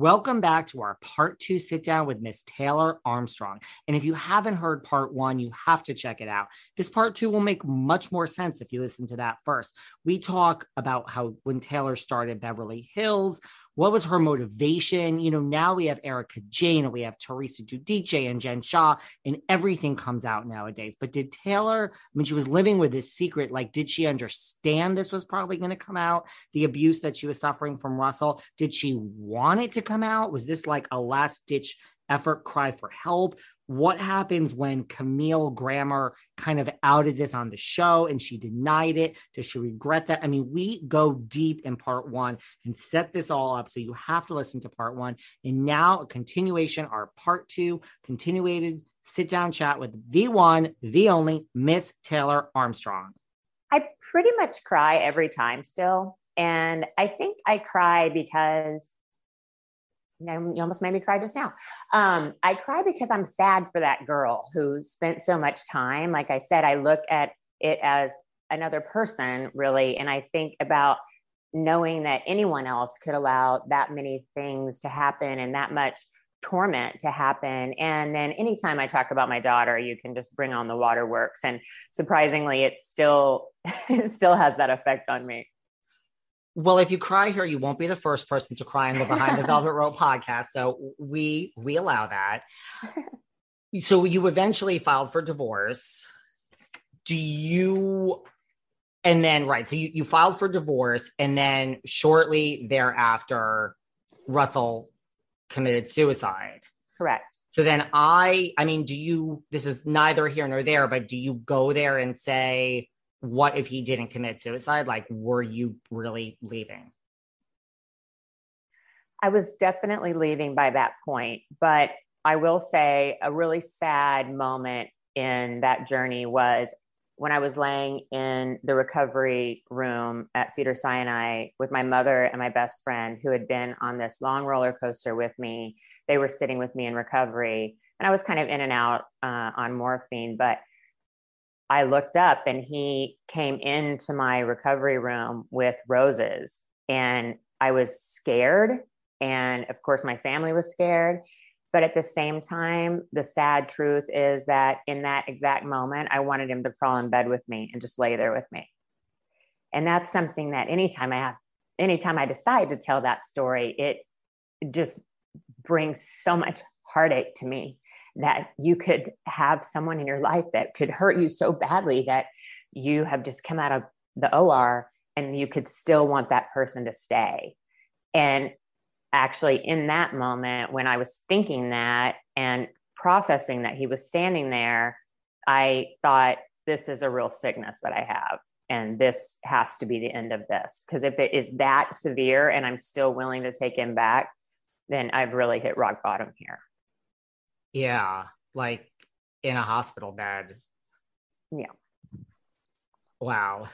Welcome back to our part two sit down with Miss Taylor Armstrong. And if you haven't heard part one, you have to check it out. This part two will make much more sense if you listen to that first. We talk about how when Taylor started Beverly Hills, what was her motivation? You know, now we have Erika Jayne and we have Teresa Giudice and Jen Shah, and everything comes out nowadays. But did Taylor, I mean, she was living with this secret, like, did she understand this was probably going to come out? The abuse that she was suffering from Russell? Did she want it to come out? Was this like a last ditch effort cry for help? What happens when Camille Grammer kind of outed this on the show and she denied it? Does she regret that? I mean, we go deep in part one and set this all up. So you have to listen to part one. And now a continuation, our part two, continuated sit down chat with the one, the only Miss Taylor Armstrong. I pretty much cry every time still. And I think I cry because you almost made me cry just now. Um, I cry because I'm sad for that girl who spent so much time. Like I said, I look at it as another person, really. And I think about knowing that anyone else could allow that many things to happen and that much torment to happen. And then anytime I talk about my daughter, you can just bring on the waterworks. And surprisingly, it still, it still has that effect on me. Well, if you cry here, you won't be the first person to cry in the Behind the Velvet Rope podcast. So we we allow that. So you eventually filed for divorce. Do you and then right, so you, you filed for divorce, and then shortly thereafter, Russell committed suicide. Correct. So then I I mean, do you this is neither here nor there, but do you go there and say, what if he didn't commit suicide? Like, were you really leaving? I was definitely leaving by that point, but I will say a really sad moment in that journey was when I was laying in the recovery room at Cedar Sinai with my mother and my best friend who had been on this long roller coaster with me. They were sitting with me in recovery, and I was kind of in and out uh, on morphine, but I looked up and he came into my recovery room with roses. And I was scared. And of course, my family was scared. But at the same time, the sad truth is that in that exact moment, I wanted him to crawl in bed with me and just lay there with me. And that's something that anytime I have anytime I decide to tell that story, it just brings so much heartache to me that you could have someone in your life that could hurt you so badly that you have just come out of the OR and you could still want that person to stay. And actually, in that moment, when I was thinking that and processing that he was standing there, I thought, this is a real sickness that I have. And this has to be the end of this. Because if it is that severe and I'm still willing to take him back, then I've really hit rock bottom here. Yeah. Like in a hospital bed. Yeah. Wow.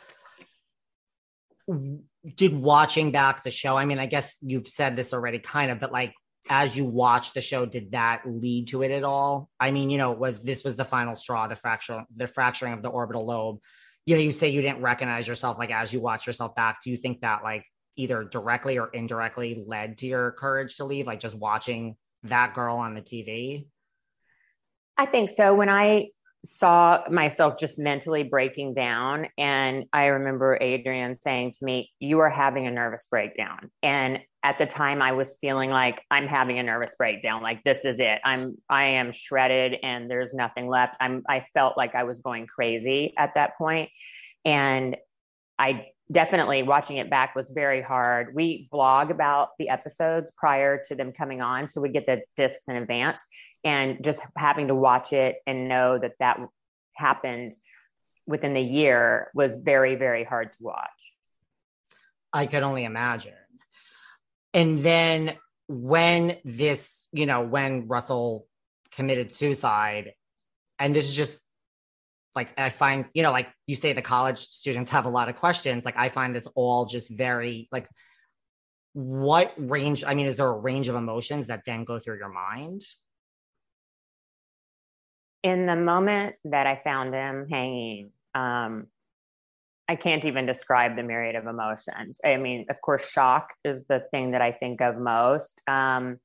Did watching back the show, I mean, I guess you've said this already kind of, but like as you watched the show, did that lead to it at all? I mean, you know, was this was the final straw, the fracture, the fracturing of the orbital lobe. You know, you say you didn't recognize yourself like as you watch yourself back. Do you think that like either directly or indirectly led to your courage to leave, like just watching that girl on the TV? I think so. When I saw myself just mentally breaking down. And I remember Adrienne saying to me, You are having a nervous breakdown. And at the time I was feeling like I'm having a nervous breakdown. Like this is it. I'm I am shredded and there's nothing left. I'm I felt like I was going crazy at that point. And I definitely watching it back was very hard. We blog about the episodes prior to them coming on. So we get the discs in advance and just having to watch it and know that that happened within the year was very, very hard to watch. I could only imagine. And then when this, you know, when Russell committed suicide, and this is just like I find, you know, like you say the college students have a lot of questions. Like I find this all just very like what range, I mean, is there a range of emotions that then go through your mind? In the moment that I found him hanging, um, I can't even describe the myriad of emotions. I mean, of course, shock is the thing that I think of most. Um,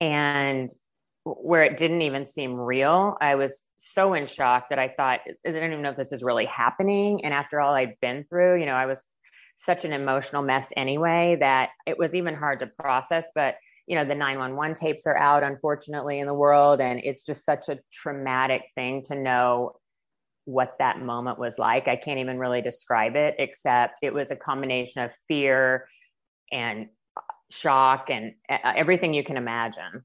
and where it didn't even seem real. I was so in shock that I thought, I don't even know if this is really happening. And after all I'd been through, you know, I was such an emotional mess anyway that it was even hard to process. But, you know, the 911 tapes are out, unfortunately, in the world. And it's just such a traumatic thing to know what that moment was like. I can't even really describe it, except it was a combination of fear and shock and uh, everything you can imagine.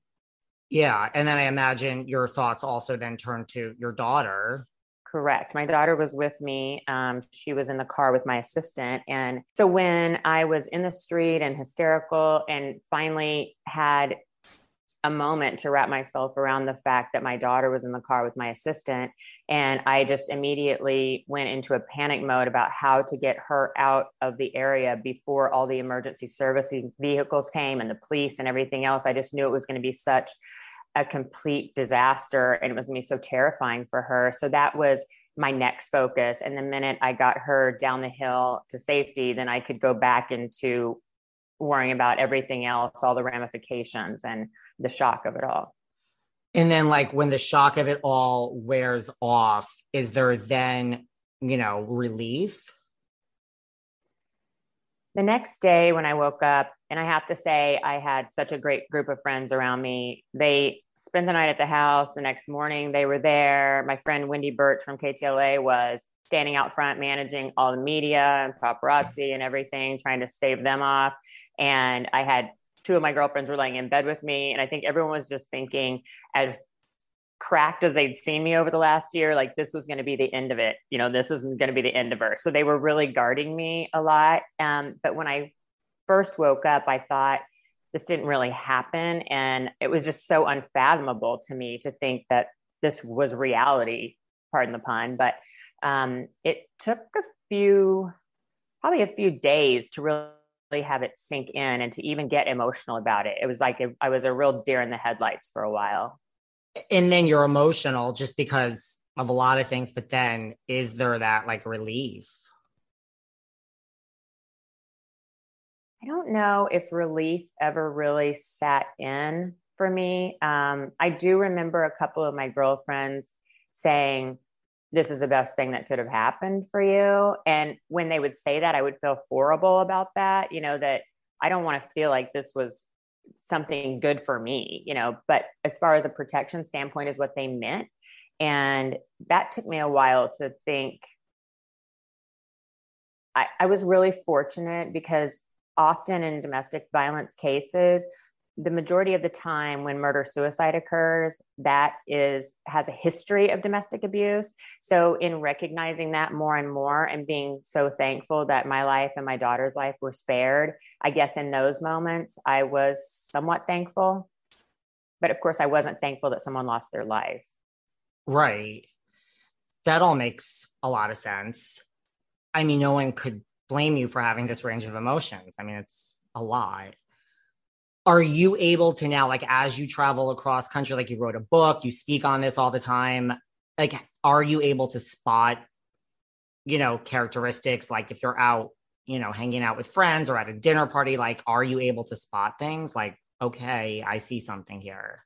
Yeah. And then I imagine your thoughts also then turn to your daughter. Correct. My daughter was with me. Um, she was in the car with my assistant. And so when I was in the street and hysterical and finally had a moment to wrap myself around the fact that my daughter was in the car with my assistant. And I just immediately went into a panic mode about how to get her out of the area before all the emergency service vehicles came and the police and everything else. I just knew it was going to be such a complete disaster and it was going to be so terrifying for her. So that was my next focus. And the minute I got her down the hill to safety, then I could go back into worrying about everything else, all the ramifications and the shock of it all. And then, like, when the shock of it all wears off, is there then, you know, relief? The next day, when I woke up, and I have to say, I had such a great group of friends around me. They spent the night at the house. The next morning, they were there. My friend Wendy Burch from KTLA was standing out front, managing all the media and paparazzi and everything, trying to stave them off. And I had two of my girlfriends were laying in bed with me. And I think everyone was just thinking, as cracked as they'd seen me over the last year, like this was going to be the end of it. You know, this isn't going to be the end of her. So they were really guarding me a lot. Um, but when I first woke up, I thought this didn't really happen. And it was just so unfathomable to me to think that this was reality, pardon the pun. But um, it took a few, probably a few days to really have it sink in and to even get emotional about it. It was like I was a real deer in the headlights for a while. And then you're emotional just because of a lot of things, but then is there that like relief? I don't know if relief ever really sat in for me. Um, I do remember a couple of my girlfriends saying, this is the best thing that could have happened for you. And when they would say that, I would feel horrible about that, you know, that I don't want to feel like this was something good for me, you know, but as far as a protection standpoint is what they meant. And that took me a while to think. I, I was really fortunate because often in domestic violence cases, the majority of the time when murder suicide occurs that is has a history of domestic abuse. So in recognizing that more and more and being so thankful that my life and my daughter's life were spared i guess in those moments i was somewhat thankful. But of course i wasn't thankful that someone lost their life. Right. That all makes a lot of sense. I mean no one could blame you for having this range of emotions. I mean it's a lot are you able to now like as you travel across country like you wrote a book you speak on this all the time like are you able to spot you know characteristics like if you're out you know hanging out with friends or at a dinner party like are you able to spot things? Like okay i see something here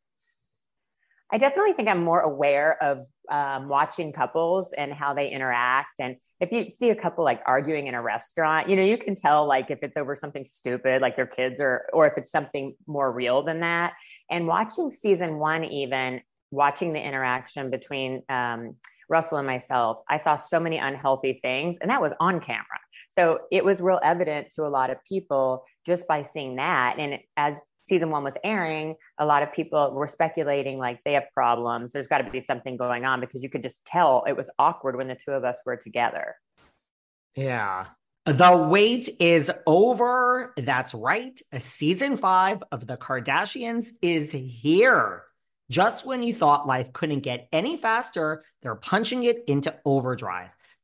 I definitely think I'm more aware of um, watching couples and how they interact. And if you see a couple like arguing in a restaurant, you know, you can tell like if it's over something stupid, like their kids or, or if it's something more real than that. And watching season one, even watching the interaction between um, Russell and myself, I saw so many unhealthy things, and that was on camera. So it was real evident to a lot of people just by seeing that. And as season one was airing, a lot of people were speculating like they have problems. There's got to be something going on because you could just tell it was awkward when the two of us were together. Yeah. The wait is over. That's right. Season five of The Kardashians is here. Just when you thought life couldn't get any faster, they're punching it into overdrive.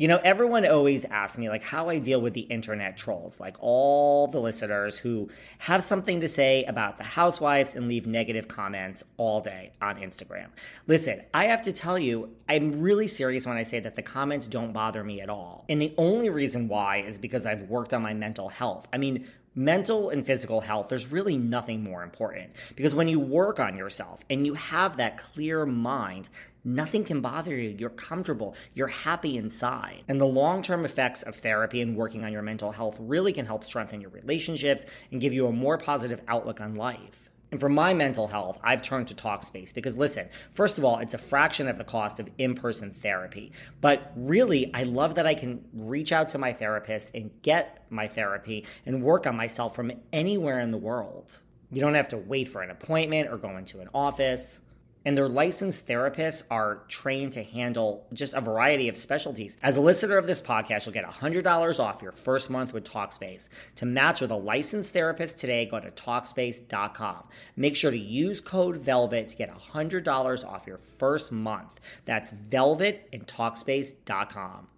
You know, everyone always asks me like how I deal with the internet trolls, like all the listeners who have something to say about the housewives and leave negative comments all day on Instagram. Listen, I have to tell you, I'm really serious when I say that the comments don't bother me at all. And the only reason why is because I've worked on my mental health. I mean, mental and physical health, there's really nothing more important. Because when you work on yourself and you have that clear mind, Nothing can bother you. You're comfortable. You're happy inside. And the long term effects of therapy and working on your mental health really can help strengthen your relationships and give you a more positive outlook on life. And for my mental health, I've turned to Talkspace because listen, first of all, it's a fraction of the cost of in person therapy. But really, I love that I can reach out to my therapist and get my therapy and work on myself from anywhere in the world. You don't have to wait for an appointment or go into an office and their licensed therapists are trained to handle just a variety of specialties. As a listener of this podcast, you'll get $100 off your first month with Talkspace. To match with a licensed therapist today, go to Talkspace.com. Make sure to use code VELVET to get $100 off your first month. That's VELVET and Talkspace.com.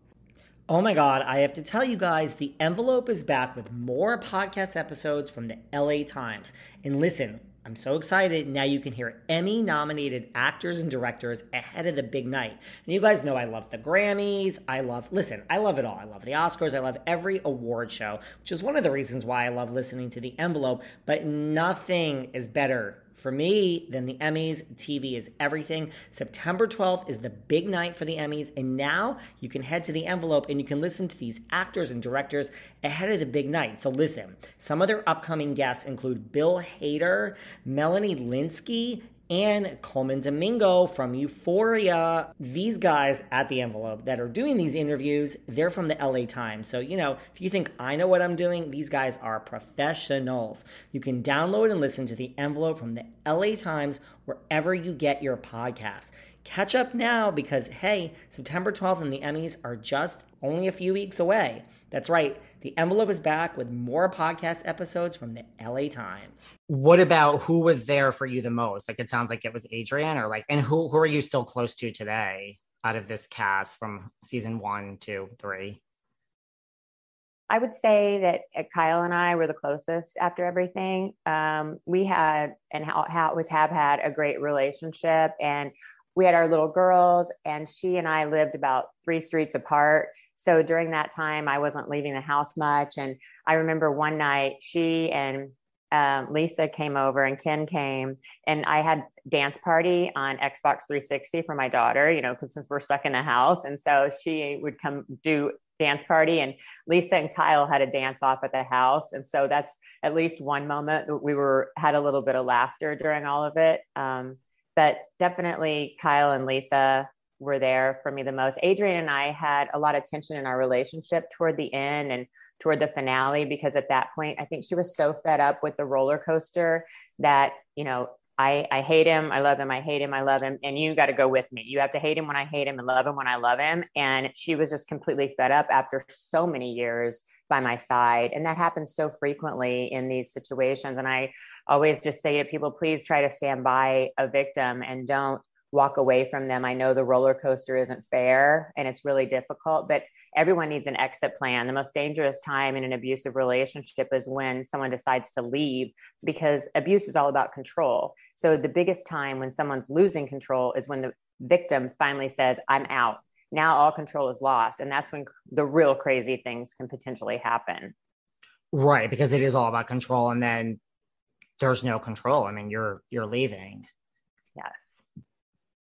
Oh my God, I have to tell you guys, the envelope is back with more podcast episodes from the LA Times. And listen, I'm so excited. Now you can hear Emmy nominated actors and directors ahead of the big night. And you guys know I love the Grammys. I love, listen, I love it all. I love the Oscars. I love every award show, which is one of the reasons why I love listening to The Envelope. But nothing is better For me, then the Emmys, TV is everything. September 12th is the big night for the Emmys, and now you can head to the envelope and you can listen to these actors and directors ahead of the big night. So listen, some of their upcoming guests include Bill Hader, Melanie Lynskey, and Colman Domingo from Euphoria. These guys at the envelope that are doing these interviews, they're from the LA Times. So, you know, if you think I know what I'm doing, these guys are professionals. You can download and listen to the envelope from the LA Times wherever you get your podcasts. Catch up now because, hey, September 12th and the Emmys are just only a few weeks away. That's right. The envelope is back with more podcast episodes from the LA Times. What about who was there for you the most? Like it sounds like it was Adrienne or like, and who, who are you still close to today out of this cast from season one, two, three? I would say that uh, Kyle and I were the closest after everything. Um, we had and how, how it was have had a great relationship, and we had our little girls and she and I lived about three streets apart. So during that time, I wasn't leaving the house much. And I remember one night she and um, Lisa came over and Ken came and I had dance party on Xbox 360 for my daughter, you know, because since we're stuck in the house. And so she would come do dance party and Lisa and Kyle had a dance off at the house. And so that's at least one moment that we were had a little bit of laughter during all of it. Um, but definitely Kyle and Lisa were there for me the most. Adrienne and I had a lot of tension in our relationship toward the end and toward the finale because at that point I think she was so fed up with the roller coaster that, you know, I, I hate him. I love him. I hate him. I love him. And you got to go with me. You have to hate him when I hate him and love him when I love him. And she was just completely fed up after so many years by my side. And that happens so frequently in these situations. And I always just say to people, please try to stand by a victim and don't walk away from them. I know the roller coaster isn't fair and it's really difficult, but everyone needs an exit plan. The most dangerous time in an abusive relationship is when someone decides to leave because abuse is all about control. So the biggest time when someone's losing control is when the victim finally says, I'm out. Now all control is lost. And that's when the real crazy things can potentially happen. Right. Because it is all about control. And then there's no control. I mean, you're, you're leaving. Yes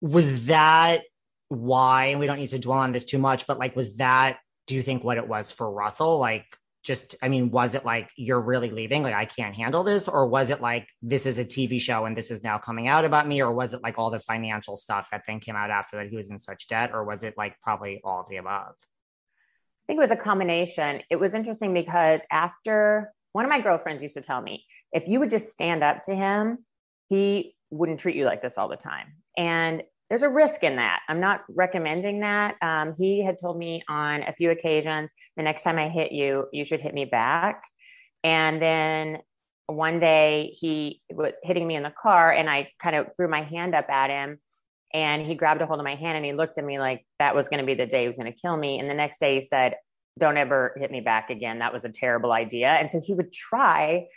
was that why and we don't need to dwell on this too much but like was that do you think what it was for russell? Like just i mean was it like you're really leaving like i can't handle this? Or was it like this is a tv show and this is now coming out about me? Or was it like all the financial stuff that then came out after that he was in such debt? Or was it like probably all of the above? I think it was a combination. It was interesting because after one of my girlfriends used to tell me if you would just stand up to him he wouldn't treat you like this all the time. And there's a risk in that. I'm not recommending that. Um, he had told me on a few occasions, the next time I hit you, you should hit me back. And then one day he was hitting me in the car and I kind of threw my hand up at him and he grabbed a hold of my hand and he looked at me like that was going to be the day he was going to kill me. And the next day he said, don't ever hit me back again. That was a terrible idea. And so he would try,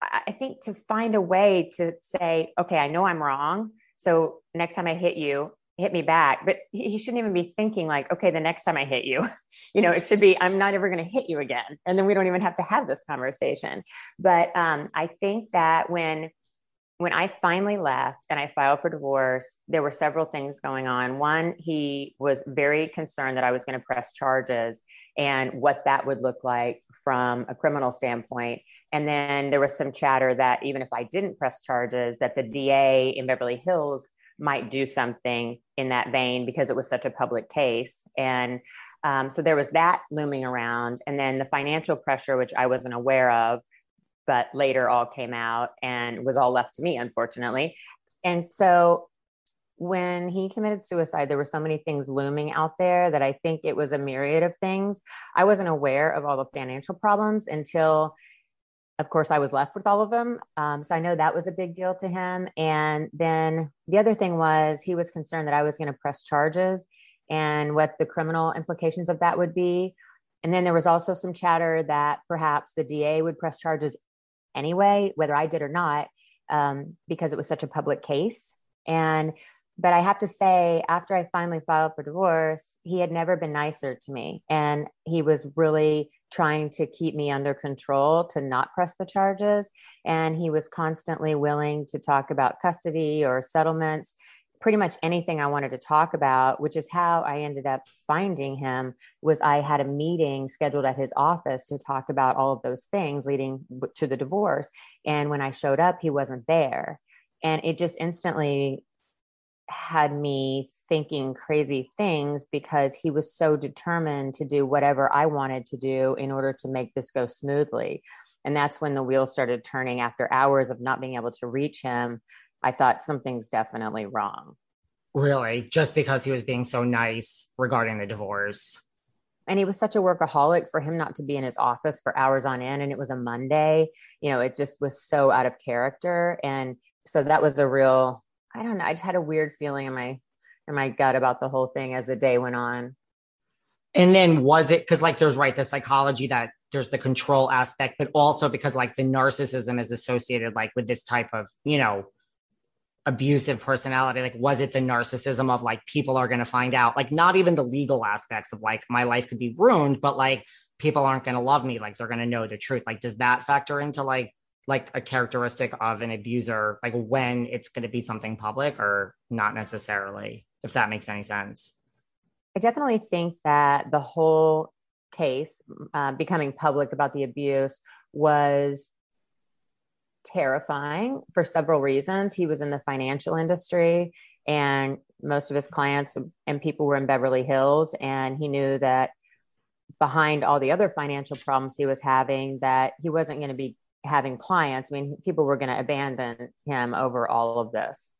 I think, to find a way to say, okay, I know I'm wrong so next time I hit you, hit me back. But he shouldn't even be thinking like, okay, the next time I hit you, you know, it should be, I'm not ever going to hit you again. And then we don't even have to have this conversation. But um, I think that when when I finally left and I filed for divorce, there were several things going on. One, he was very concerned that I was going to press charges and what that would look like from a criminal standpoint. And then there was some chatter that even if I didn't press charges, that the DA in Beverly Hills might do something in that vein because it was such a public case. And um, so there was that looming around. And then the financial pressure, which I wasn't aware of but later all came out and was all left to me, unfortunately. And so when he committed suicide, there were so many things looming out there that I think it was a myriad of things. I wasn't aware of all the financial problems until, of course, I was left with all of them. Um, so I know that was a big deal to him. And then the other thing was he was concerned that I was going to press charges and what the criminal implications of that would be. And then there was also some chatter that perhaps the DA would press charges anyway, whether I did or not, um, because it was such a public case. And but I have to say, after I finally filed for divorce, he had never been nicer to me. And he was really trying to keep me under control to not press the charges. And he was constantly willing to talk about custody or settlements pretty much anything I wanted to talk about, which is how I ended up finding him was I had a meeting scheduled at his office to talk about all of those things leading to the divorce. And when I showed up, he wasn't there. And it just instantly had me thinking crazy things because he was so determined to do whatever I wanted to do in order to make this go smoothly. And that's when the wheels started turning after hours of not being able to reach him. I thought something's definitely wrong. Really? Just because he was being so nice regarding the divorce. And he was such a workaholic for him not to be in his office for hours on end. And it was a Monday. You know, it just was so out of character. And so that was a real, I don't know, I just had a weird feeling in my in my gut about the whole thing as the day went on. And then was it because like there's right the psychology that there's the control aspect, but also because like the narcissism is associated like with this type of, you know, abusive personality? Like was it the narcissism of like people are going to find out? Like not even the legal aspects of like my life could be ruined but like people aren't going to love me. Like they're going to know the truth. Like does that factor into like like a characteristic of an abuser? Like when it's going to be something public or not necessarily if that makes any sense? I definitely think that the whole case uh, becoming public about the abuse was terrifying for several reasons. He was in the financial industry and most of his clients and people were in Beverly Hills and he knew that behind all the other financial problems he was having that he wasn't going to be having clients. I mean, people were going to abandon him over all of this.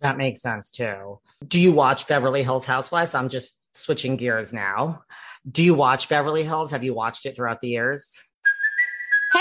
That makes sense too. Do you watch Beverly Hills Housewives? I'm just switching gears now. Do you watch Beverly Hills? Have you watched it throughout the years?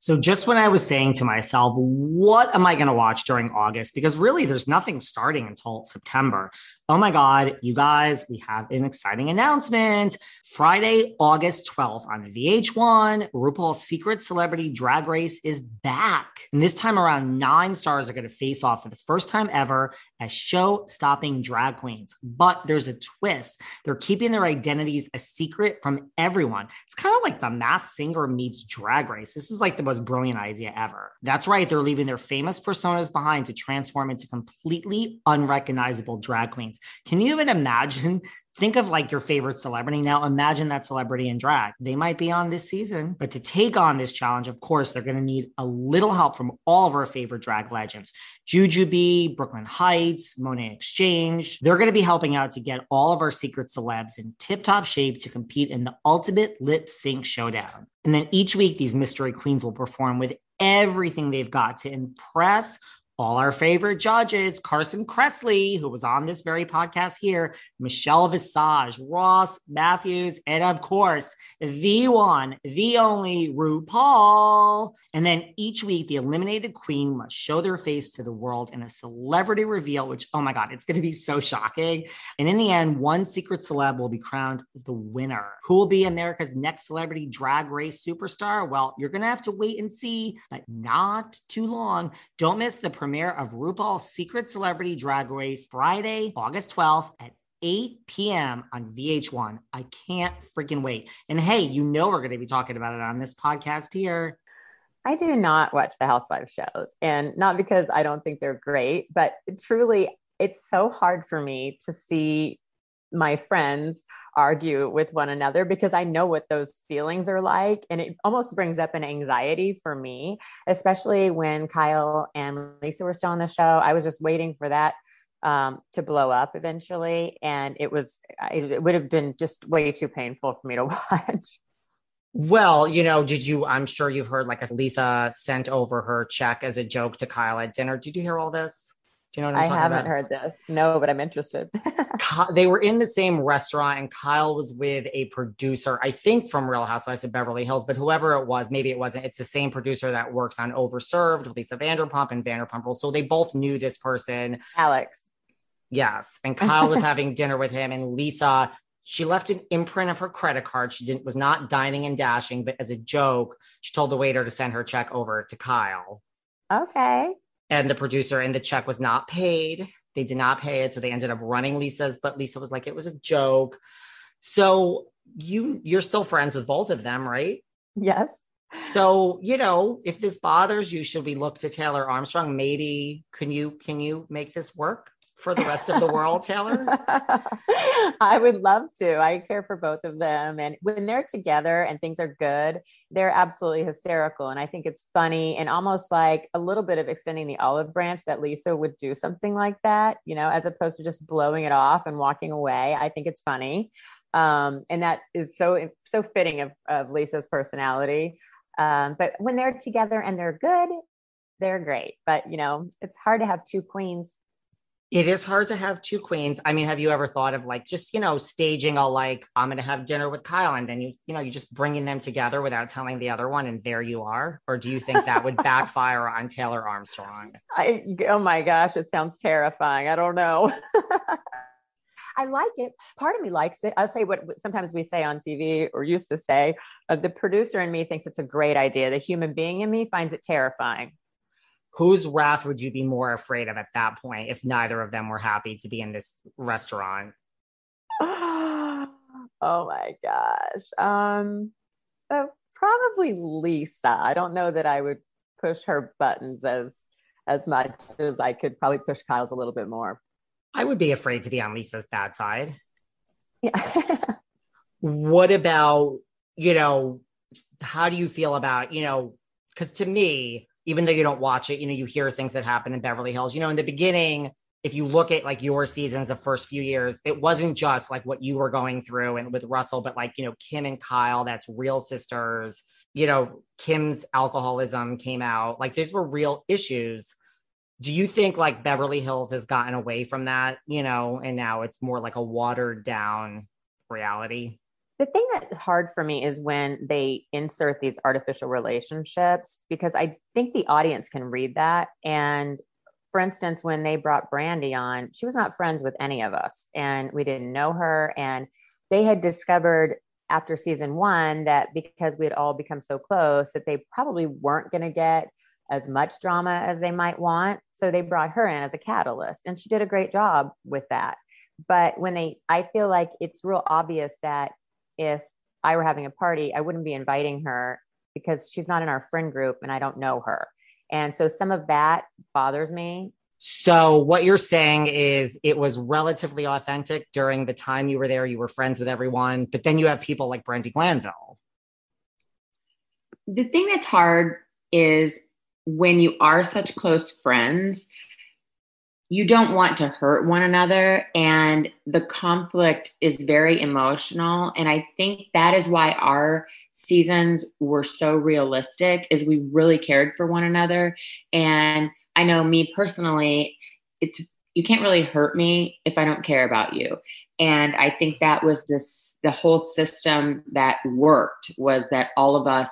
So just when I was saying to myself, what am I going to watch during August? Because really, there's nothing starting until September. Oh my God, you guys, we have an exciting announcement. Friday, August 12th on VH1, RuPaul's Secret Celebrity Drag Race is back. And this time around, nine stars are going to face off for the first time ever as show stopping drag queens. But there's a twist. They're keeping their identities a secret from everyone. It's kind of like the Masked Singer meets Drag Race. This is like the most brilliant idea ever. That's right. They're leaving their famous personas behind to transform into completely unrecognizable drag queens. Can you even imagine? Think of like your favorite celebrity. Now imagine that celebrity in drag. They might be on this season, but to take on this challenge, of course, they're going to need a little help from all of our favorite drag legends. Juju Jujubee, Brooklyn Heights, Monét X Change. They're going to be helping out to get all of our secret celebs in tip top shape to compete in the ultimate lip sync showdown. And then each week, these mystery queens will perform with everything they've got to impress all our favorite judges, Carson Kressley, who was on this very podcast here, Michelle Visage, Ross Mathews, and of course, the one, the only RuPaul. And then each week, the eliminated queen must show their face to the world in a celebrity reveal, which, oh my God, it's going to be so shocking. And in the end, one secret celeb will be crowned the winner. Who will be America's next celebrity drag race superstar? Well, you're going to have to wait and see, but not too long. Don't miss the premiere of RuPaul's Secret Celebrity Drag Race Friday, August 12th at 8 p.m. on VH1. I can't freaking wait. And hey, you know we're going to be talking about it on this podcast here. I do not watch the Housewives shows, and not because I don't think they're great, but truly, it's so hard for me to see my friends argue with one another because I know what those feelings are like. And it almost brings up an anxiety for me, especially when Kyle and Lisa were still on the show. I was just waiting for that um, to blow up eventually. And it was, it would have been just way too painful for me to watch. Well, you know, did you? I'm sure you've heard like Lisa sent over her check as a joke to Kyle at dinner. Did you hear all this? Do you know what I'm I talking haven't heard this. No, but I'm interested. They were in the same restaurant and Kyle was with a producer, I think from Real Housewives of Beverly Hills, but whoever it was, maybe it wasn't. It's the same producer that works on Overserved with Lisa Vanderpump and Vanderpump Rules. So they both knew this person. Alex. Yes. And Kyle was having dinner with him and Lisa, she left an imprint of her credit card. She didn't was not dining and dashing, but as a joke, she told the waiter to send her check over to Kyle. Okay. And the producer and the check was not paid. They did not pay it. So they ended up running Lisa's, but Lisa was like, it was a joke. So you you're still friends with both of them, right? Yes. So, you know, if this bothers you, should we look to Taylor Armstrong? Maybe can you can you make this work for the rest of the world, Taylor? I would love to. I care for both of them. And when they're together and things are good, they're absolutely hysterical. And I think it's funny and almost like a little bit of extending the olive branch that Lisa would do something like that, you know, as opposed to just blowing it off and walking away. I think it's funny. Um, and that is so, so fitting of, of Lisa's personality. Um, but when they're together and they're good, they're great. But, you know, it's hard to have two queens It is hard to have two queens. I mean, have you ever thought of like just, you know, staging a like, I'm going to have dinner with Kyle and then you, you know, you just bringing them together without telling the other one and there you are? Or do you think that would backfire on Taylor Armstrong? I oh my gosh, it sounds terrifying. I don't know. I like it. Part of me likes it. I'll tell you what. Sometimes we say on TV, or used to say, uh, the producer in me thinks it's a great idea. The human being in me finds it terrifying. Whose wrath would you be more afraid of at that point if neither of them were happy to be in this restaurant? oh my gosh. Um, uh, probably Lisa. I don't know that I would push her buttons as as much as I could probably push Kyle's a little bit more. I would be afraid to be on Lisa's bad side. Yeah. what about, you know, how do you feel about, you know, because to me, even though you don't watch it, you know, you hear things that happen in Beverly Hills. You know, in the beginning, if you look at like your seasons, the first few years, it wasn't just like what you were going through and with Russell, but like, you know, Kim and Kyle, that's real sisters. You know, Kim's alcoholism came out. Like, these were real issues. Do you think like Beverly Hills has gotten away from that, you know, and now it's more like a watered down reality? The thing that's hard for me is when they insert these artificial relationships because I think the audience can read that. And for instance, when they brought Brandi on, she was not friends with any of us and we didn't know her. And they had discovered after season one that because we had all become so close that they probably weren't going to get as much drama as they might want. So they brought her in as a catalyst and she did a great job with that. But when they, I feel like it's real obvious that if I were having a party, I wouldn't be inviting her because she's not in our friend group and I don't know her. And so some of that bothers me. So, what you're saying is it was relatively authentic during the time you were there. You were friends with everyone, but then you have people like Brandi Glanville. The thing that's hard is when you are such close friends, you don't want to hurt one another and the conflict is very emotional. And i think that is why our seasons were so realistic is we really cared for one another. And i know me personally it's you can't really hurt me if i don't care about you. And i think that was this the whole system that worked was that all of us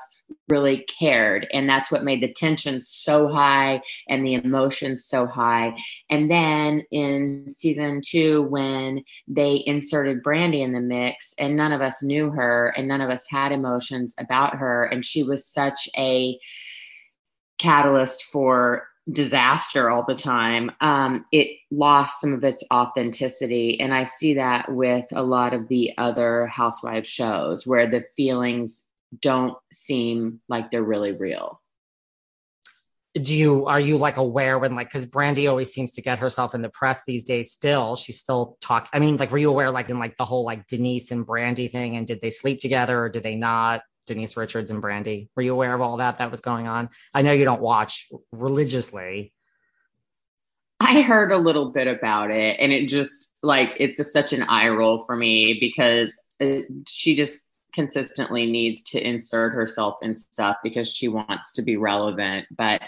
really cared. And that's what made the tension so high and the emotions so high. And then in season 2 when they inserted brandi in the mix and none of us knew her and none of us had emotions about her. And she was such a catalyst for disaster all the time um, it lost some of its authenticity. And i see that with a lot of the other housewives shows where the feelings don't seem like they're really real. Do you are you like aware when like because Brandi always seems to get herself in the press these days still. She's still talk I mean like were you aware like in like the whole like Denise and Brandi thing and did they sleep together or did they not Denise Richards and Brandi were you aware of all that that was going on I know you don't watch religiously I heard a little bit about it and it just like it's such an eye roll for me because it, she just consistently needs to insert herself in stuff because she wants to be relevant. But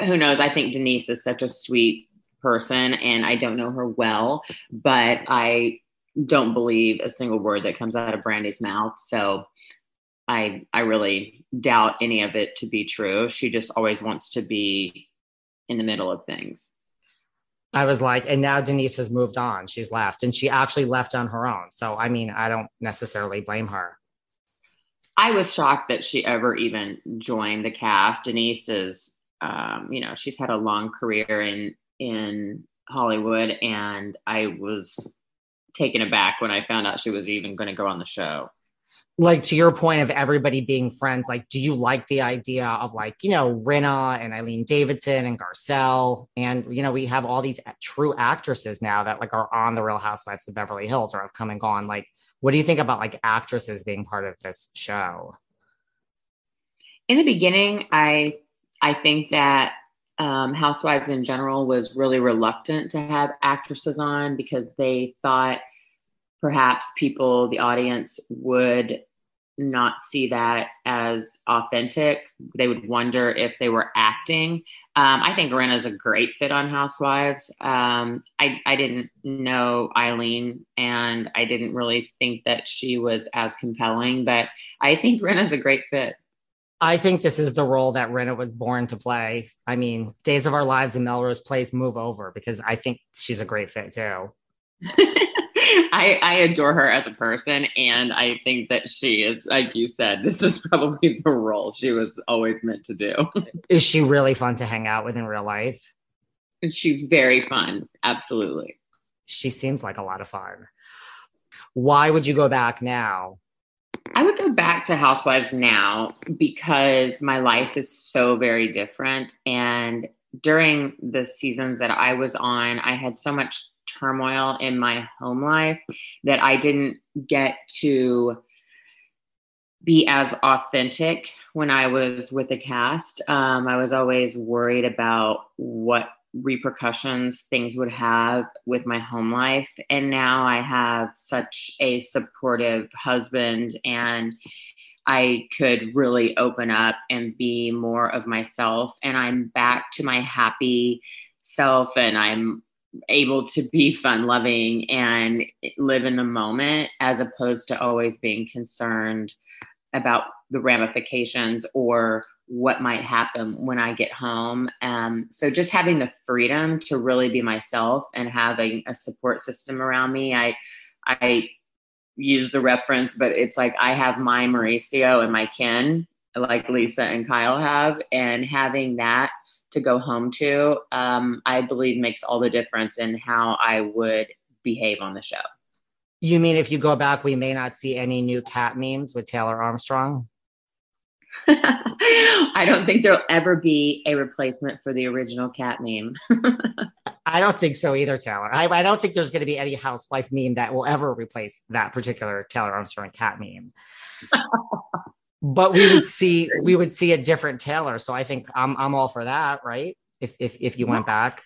who knows? I think Denise is such a sweet person and I don't know her well, but I don't believe a single word that comes out of Brandi's mouth. So I I really doubt any of it to be true. She just always wants to be in the middle of things. I was like, and now Denise has moved on. She's left and she actually left on her own. So, I mean, I don't necessarily blame her. I was shocked that she ever even joined the cast. Denise is, um, you know, she's had a long career in in Hollywood, and I was taken aback when I found out she was even going to go on the show like to your point of everybody being friends, like, do you like the idea of like, you know, Rinna and Eileen Davidson and Garcelle? And, you know, we have all these true actresses now that like are on the Real Housewives of Beverly Hills or have come and gone. Like, what do you think about like actresses being part of this show? In the beginning, I I think that um, Housewives in general was really reluctant to have actresses on because they thought perhaps people, the audience, would not see that as authentic. They would wonder if they were acting. Um, I think Rinna's a great fit on Housewives. Um, I, I didn't know Eileen and I didn't really think that she was as compelling, but I think Rinna's a great fit. I think this is the role that Rinna was born to play. I mean, Days of Our Lives and Melrose Place move over because I think she's a great fit too. I, I adore her as a person, and I think that she is, like you said, this is probably the role she was always meant to do. is she really fun to hang out with in real life? She's very fun. Absolutely. She seems like a lot of fun. Why would you go back now? I would go back to Housewives now because my life is so very different. And during the seasons that I was on, I had so much turmoil in my home life that I didn't get to be as authentic when I was with the cast. Um, I was always worried about what repercussions things would have with my home life. And now I have such a supportive husband and I could really open up and be more of myself. And I'm back to my happy self and I'm able to be fun loving and live in the moment as opposed to always being concerned about the ramifications or what might happen when I get home. Um, so just having the freedom to really be myself and having a support system around me, I, I use the reference, but it's like I have my Mauricio and my Ken, like Lisa and Kyle have, and having that to go home to, um, I believe makes all the difference in how I would behave on the show. You mean if you go back, we may not see any new cat memes with Taylor Armstrong? I don't think there'll ever be a replacement for the original cat meme. I don't think so either, Taylor. I, I don't think there's going to be any housewife meme that will ever replace that particular Taylor Armstrong cat meme. but we would see we would see a different Taylor. So I think I'm I'm all for that, right? If if if you went back.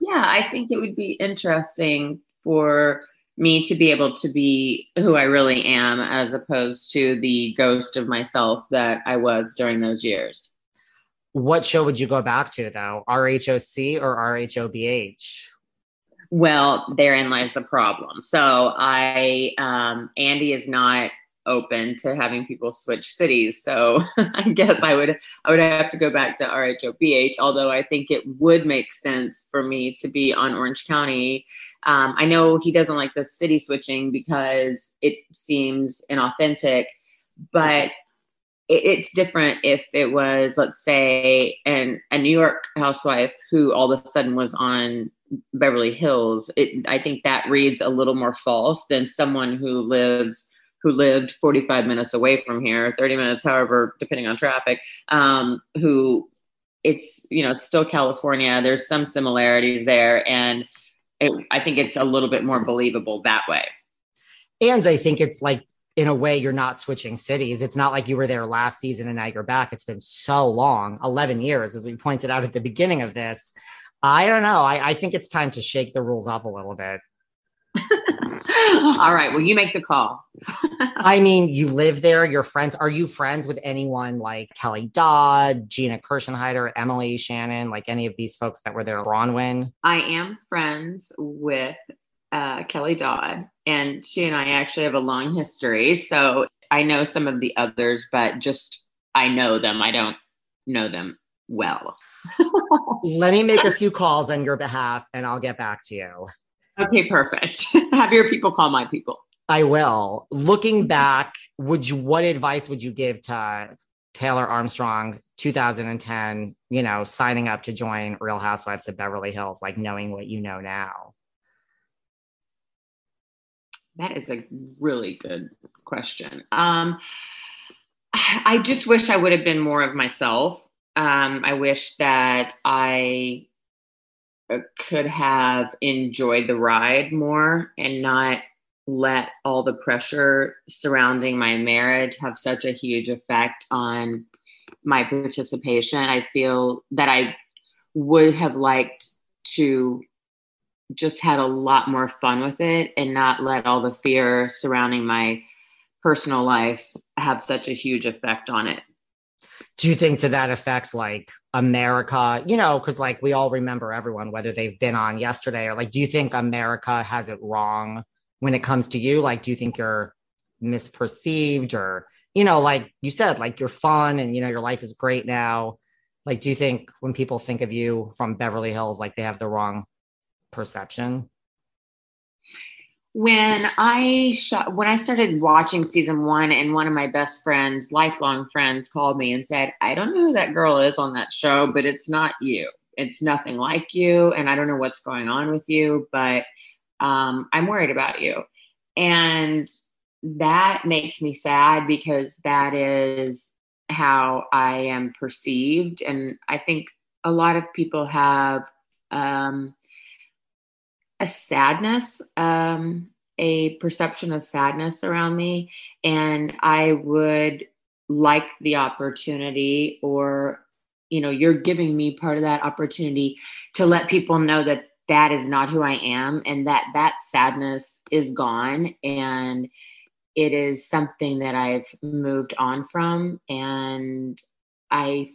Yeah, I think it would be interesting for me to be able to be who I really am as opposed to the ghost of myself that I was during those years. What show would you go back to though? RHOC or RHOBH? Well, therein lies the problem. So I um Andy is not open to having people switch cities. So I guess I would I would have to go back to RHOBH, although I think it would make sense for me to be on Orange County. Um, I know he doesn't like the city switching because it seems inauthentic, but it, it's different if it was, let's say, an a New York housewife who all of a sudden was on Beverly Hills. It, I think that reads a little more false than someone who lives who lived 45 minutes away from here, 30 minutes, however, depending on traffic, um, who it's, you know, still California. There's some similarities there. And it, I think it's a little bit more believable that way. And I think it's like, in a way, you're not switching cities. It's not like you were there last season and now you're back. It's been so long 11 years, as we pointed out at the beginning of this. I don't know. I, I think it's time to shake the rules up a little bit. All right. Well, you make the call. I mean, you live there, you're friends. Are you friends with anyone like Kelly Dodd, Gina Kirschenheiter, Emily Shannon, like any of these folks that were there, Braunwyn? I am friends with uh, Kelly Dodd, and she and I actually have a long history. So I know some of the others, but just I know them. I don't know them well. Let me make a few calls on your behalf and I'll get back to you. Okay, perfect. Have your people call my people. I will. Looking back, would you what advice would you give to Taylor Armstrong 2010, you know, signing up to join Real Housewives of Beverly Hills, like knowing what you know now? That is a really good question. Um, I just wish I would have been more of myself. Um, I wish that I could have enjoyed the ride more and not let all the pressure surrounding my marriage have such a huge effect on my participation. I feel that I would have liked to just had a lot more fun with it and not let all the fear surrounding my personal life have such a huge effect on it do you think to that effect like america you know because like we all remember everyone whether they've been on yesterday or like do you think america has it wrong when it comes to you? Like do you think you're misperceived or you know like you said like you're fun and you know your life is great now. Like do you think when people think of you from beverly hills like they have the wrong perception when I shot, when I started watching season one, and one of my best friends, lifelong friends, called me and said, "I don't know who that girl is on that show, but it's not you. It's nothing like you, and I don't know what's going on with you, but um, I'm worried about you." And that makes me sad because that is how I am perceived, and I think a lot of people have. Um, a sadness, um, a perception of sadness around me. And I would like the opportunity, or, you know, you're giving me part of that opportunity to let people know that that is not who I am and that that sadness is gone. And it is something that I've moved on from. And I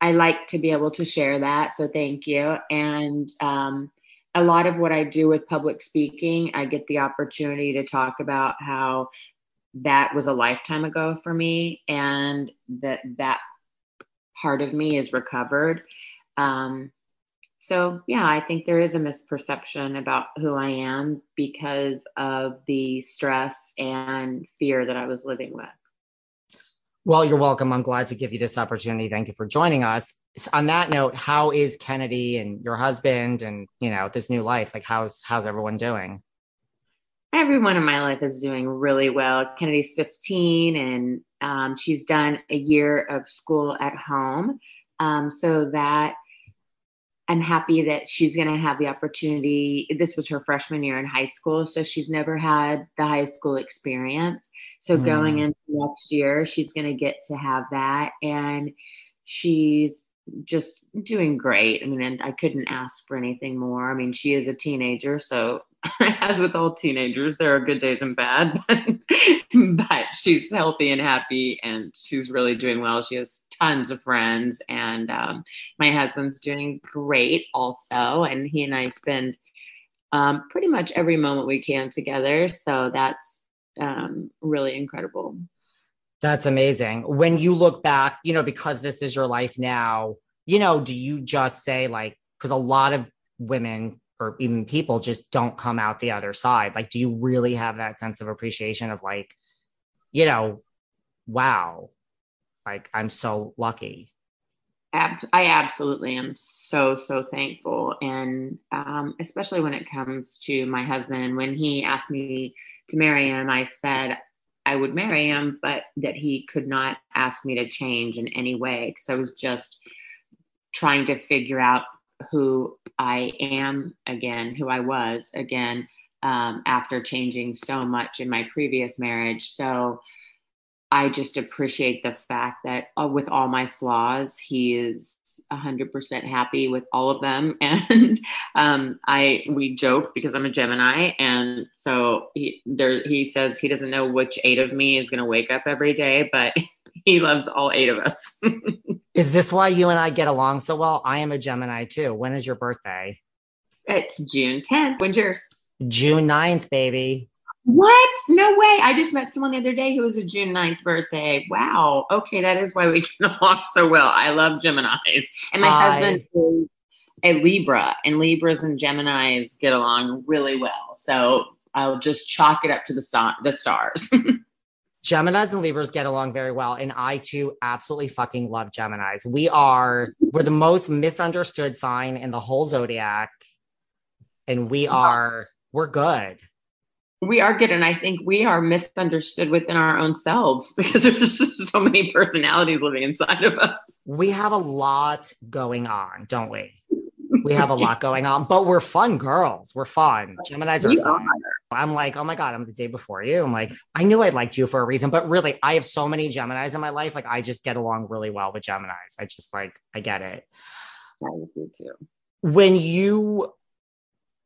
I like to be able to share that. So thank you. And um, a lot of what I do with public speaking, I get the opportunity to talk about how that was a lifetime ago for me and that that part of me is recovered. Um, so, yeah, I think there is a misperception about who I am because of the stress and fear that I was living with. Well, you're welcome. I'm glad to give you this opportunity. Thank you for joining us on that note, how is Kennedy and your husband and you know this new life? Like how's how's everyone doing? Everyone in my life is doing really well. Kennedy's 15 and um, she's done a year of school at home. Um, so that I'm happy that she's going to have the opportunity. This was her freshman year in high school, so she's never had the high school experience. So mm. going into next year, she's going to get to have that. And she's just doing great. I mean, and I couldn't ask for anything more. I mean, she is a teenager, so as with all teenagers, there are good days and bad, but she's healthy and happy, and she's really doing well. She has tons of friends, and um, my husband's doing great also, and he and I spend um, pretty much every moment we can together. So that's um, really incredible. That's amazing. When you look back, you know, because this is your life now, you know, do you just say, like, because a lot of women or even people just don't come out the other side? Like, do you really have that sense of appreciation of, like, you know, wow, like, I'm so lucky? I absolutely am so so thankful, and um, especially when it comes to my husband. When he asked me to marry him, I said I would marry him, but that he could not ask me to change in any way because I was just trying to figure out who I am again, who I was again um, after changing so much in my previous marriage. So I just appreciate the fact that uh, with all my flaws, he is 100% happy with all of them. And um, I we joke because I'm a Gemini, and so he there he says he doesn't know which eight of me is going to wake up every day, but he loves all eight of us. is this why you and I get along so well? I am a Gemini too. When is your birthday? It's June 10th. When's yours? June 9th, baby. What? No way. I just met someone the other day who was a June 9th birthday. Wow. Okay, that is why we get along so well. I love Geminis. And my I... husband is a Libra, and Libras and Geminis get along really well. So I'll just chalk it up to the, star- the stars. Geminis and Libras get along very well. And I too absolutely fucking love Geminis. We are, we're the most misunderstood sign in the whole zodiac. And we are, we're good we are good and i think we are misunderstood within our own selves because there's just so many personalities living inside of us. We have a lot going on don't we? We have a lot going on but we're fun girls. We're fun. Gemini's are we fun. are. i'm like oh my god i'm the day before you. I'm like i knew i liked you for a reason but really i have so many geminis in my life. Like i just get along really well with geminis. I just like i get it. I do too. When you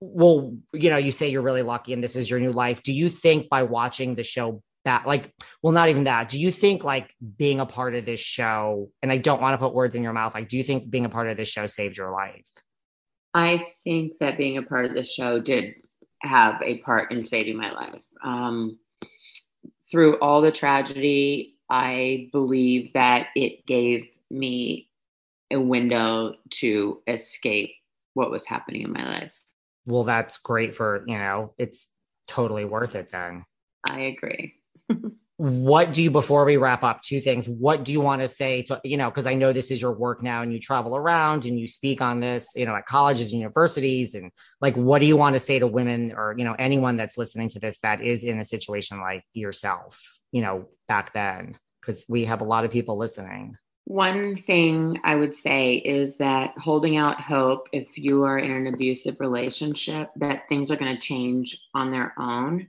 well, you know, you say you're really lucky and this is your new life. Do you think by watching the show back, like, well, not even that, do you think like being a part of this show, and I don't want to put words in your mouth, like, do you think being a part of this show saved your life? I think that being a part of the show did have a part in saving my life. Um, through all the tragedy, I believe that it gave me a window to escape what was happening in my life well, that's great for, you know, it's totally worth it then. I agree. what do you, before we wrap up, two things, what do you want to say to, you know, because I know this is your work now and you travel around and you speak on this, you know, at colleges and universities. And like, what do you want to say to women or, you know, anyone that's listening to this that is in a situation like yourself, you know, back then? Because we have a lot of people listening. One thing I would say is that holding out hope if you are in an abusive relationship that things are going to change on their own,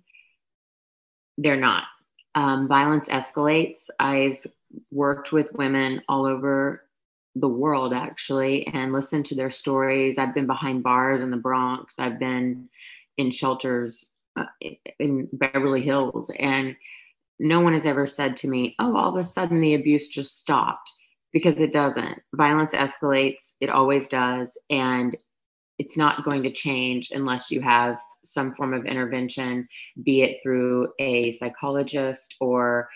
they're not. Um, violence escalates. I've worked with women all over the world actually and listened to their stories. I've been behind bars in the Bronx, I've been in shelters uh, in Beverly Hills, and no one has ever said to me, Oh, all of a sudden the abuse just stopped because it doesn't. Violence escalates, it always does. And it's not going to change unless you have some form of intervention, be it through a psychologist or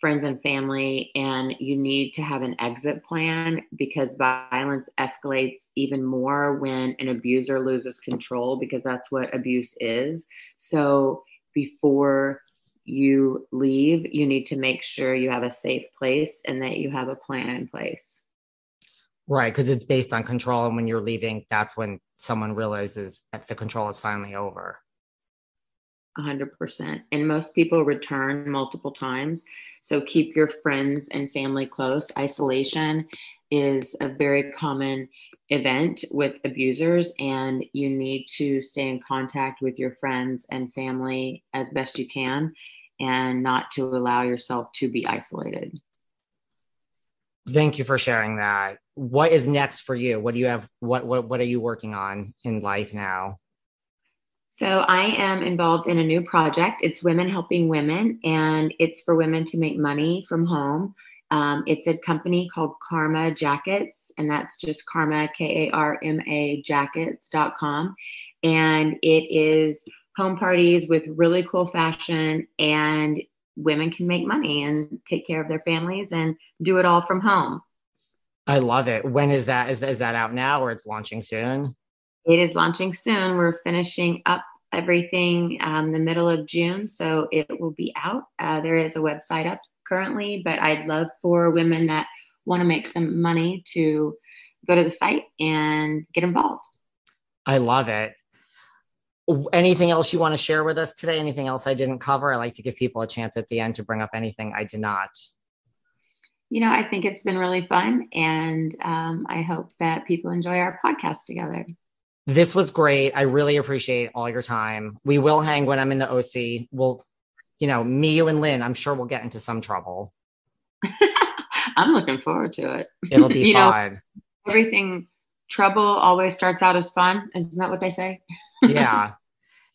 friends and family. And you need to have an exit plan because violence escalates even more when an abuser loses control, because that's what abuse is. So before you leave, you need to make sure you have a safe place and that you have a plan in place. Right, because it's based on control. And when you're leaving, that's when someone realizes that the control is finally over. 100%. And most people return multiple times. So keep your friends and family close. Isolation is a very common event with abusers, and you need to stay in contact with your friends and family as best you can and not to allow yourself to be isolated. Thank you for sharing that. What is next for you? What do you have? What what what are you working on in life now? So I am involved in a new project. It's Women Helping Women, and it's for women to make money from home. Um, it's a company called Karma Jackets, and that's just Karma, K A R M A jackets.com. And it is home parties with really cool fashion and women can make money and take care of their families and do it all from home. I love it. When is that? Is, is that out now or it's launching soon? It is launching soon. We're finishing up everything um, the middle of June, so it will be out. Uh, there is a website up currently, but I'd love for women that want to make some money to go to the site and get involved. I love it anything else you want to share with us today? Anything else I didn't cover? I like to give people a chance at the end to bring up anything I did not. You know, I think it's been really fun, and um, I hope that people enjoy our podcast together. This was great. I really appreciate all your time. We will hang when I'm in the OC. We'll you know, me, you, and Lynn, I'm sure we'll get into some trouble. I'm looking forward to it. It'll be You know, fun. Everything trouble always starts out as fun. Isn't that what they say? yeah.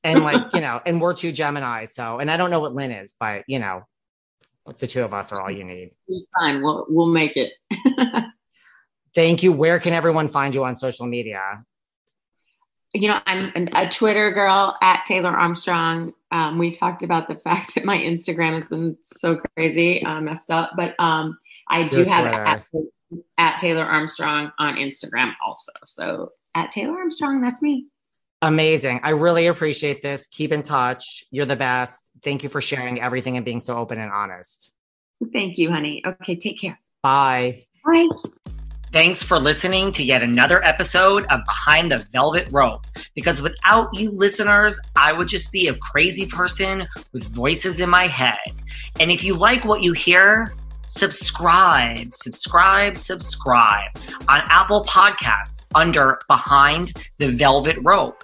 And like, you know, and we're two Gemini. So, and I don't know what Lynn is, but you know, the two of us are all you need. It's fine. We'll we'll make it. Thank you. Where can everyone find you on social media? you know, I'm an, a Twitter girl at Taylor Armstrong. Um, we talked about the fact that my Instagram has been so crazy, uh, messed up, but um, I do Your have at, at Taylor Armstrong on Instagram also. So at Taylor Armstrong, that's me. Amazing. I really appreciate this. Keep in touch. You're the best. Thank you for sharing everything and being so open and honest. Thank you, honey. Okay, take care. Bye. Bye. Thanks for listening to yet another episode of Behind the Velvet Rope. Because without you listeners, I would just be a crazy person with voices in my head. And if you like what you hear, subscribe, subscribe, subscribe on Apple Podcasts under Behind the Velvet Rope.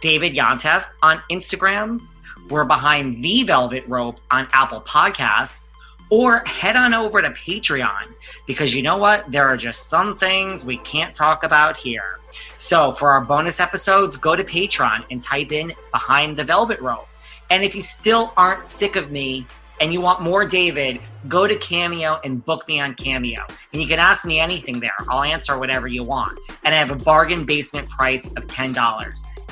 David Yontef on Instagram. We're behind the Velvet Rope on Apple Podcasts. Or head on over to Patreon because you know what? There are just some things we can't talk about here. So for our bonus episodes, go to Patreon and type in Behind the Velvet Rope. And if you still aren't sick of me and you want more David, go to Cameo and book me on Cameo. And you can ask me anything there. I'll answer whatever you want. And I have a bargain basement price of $10.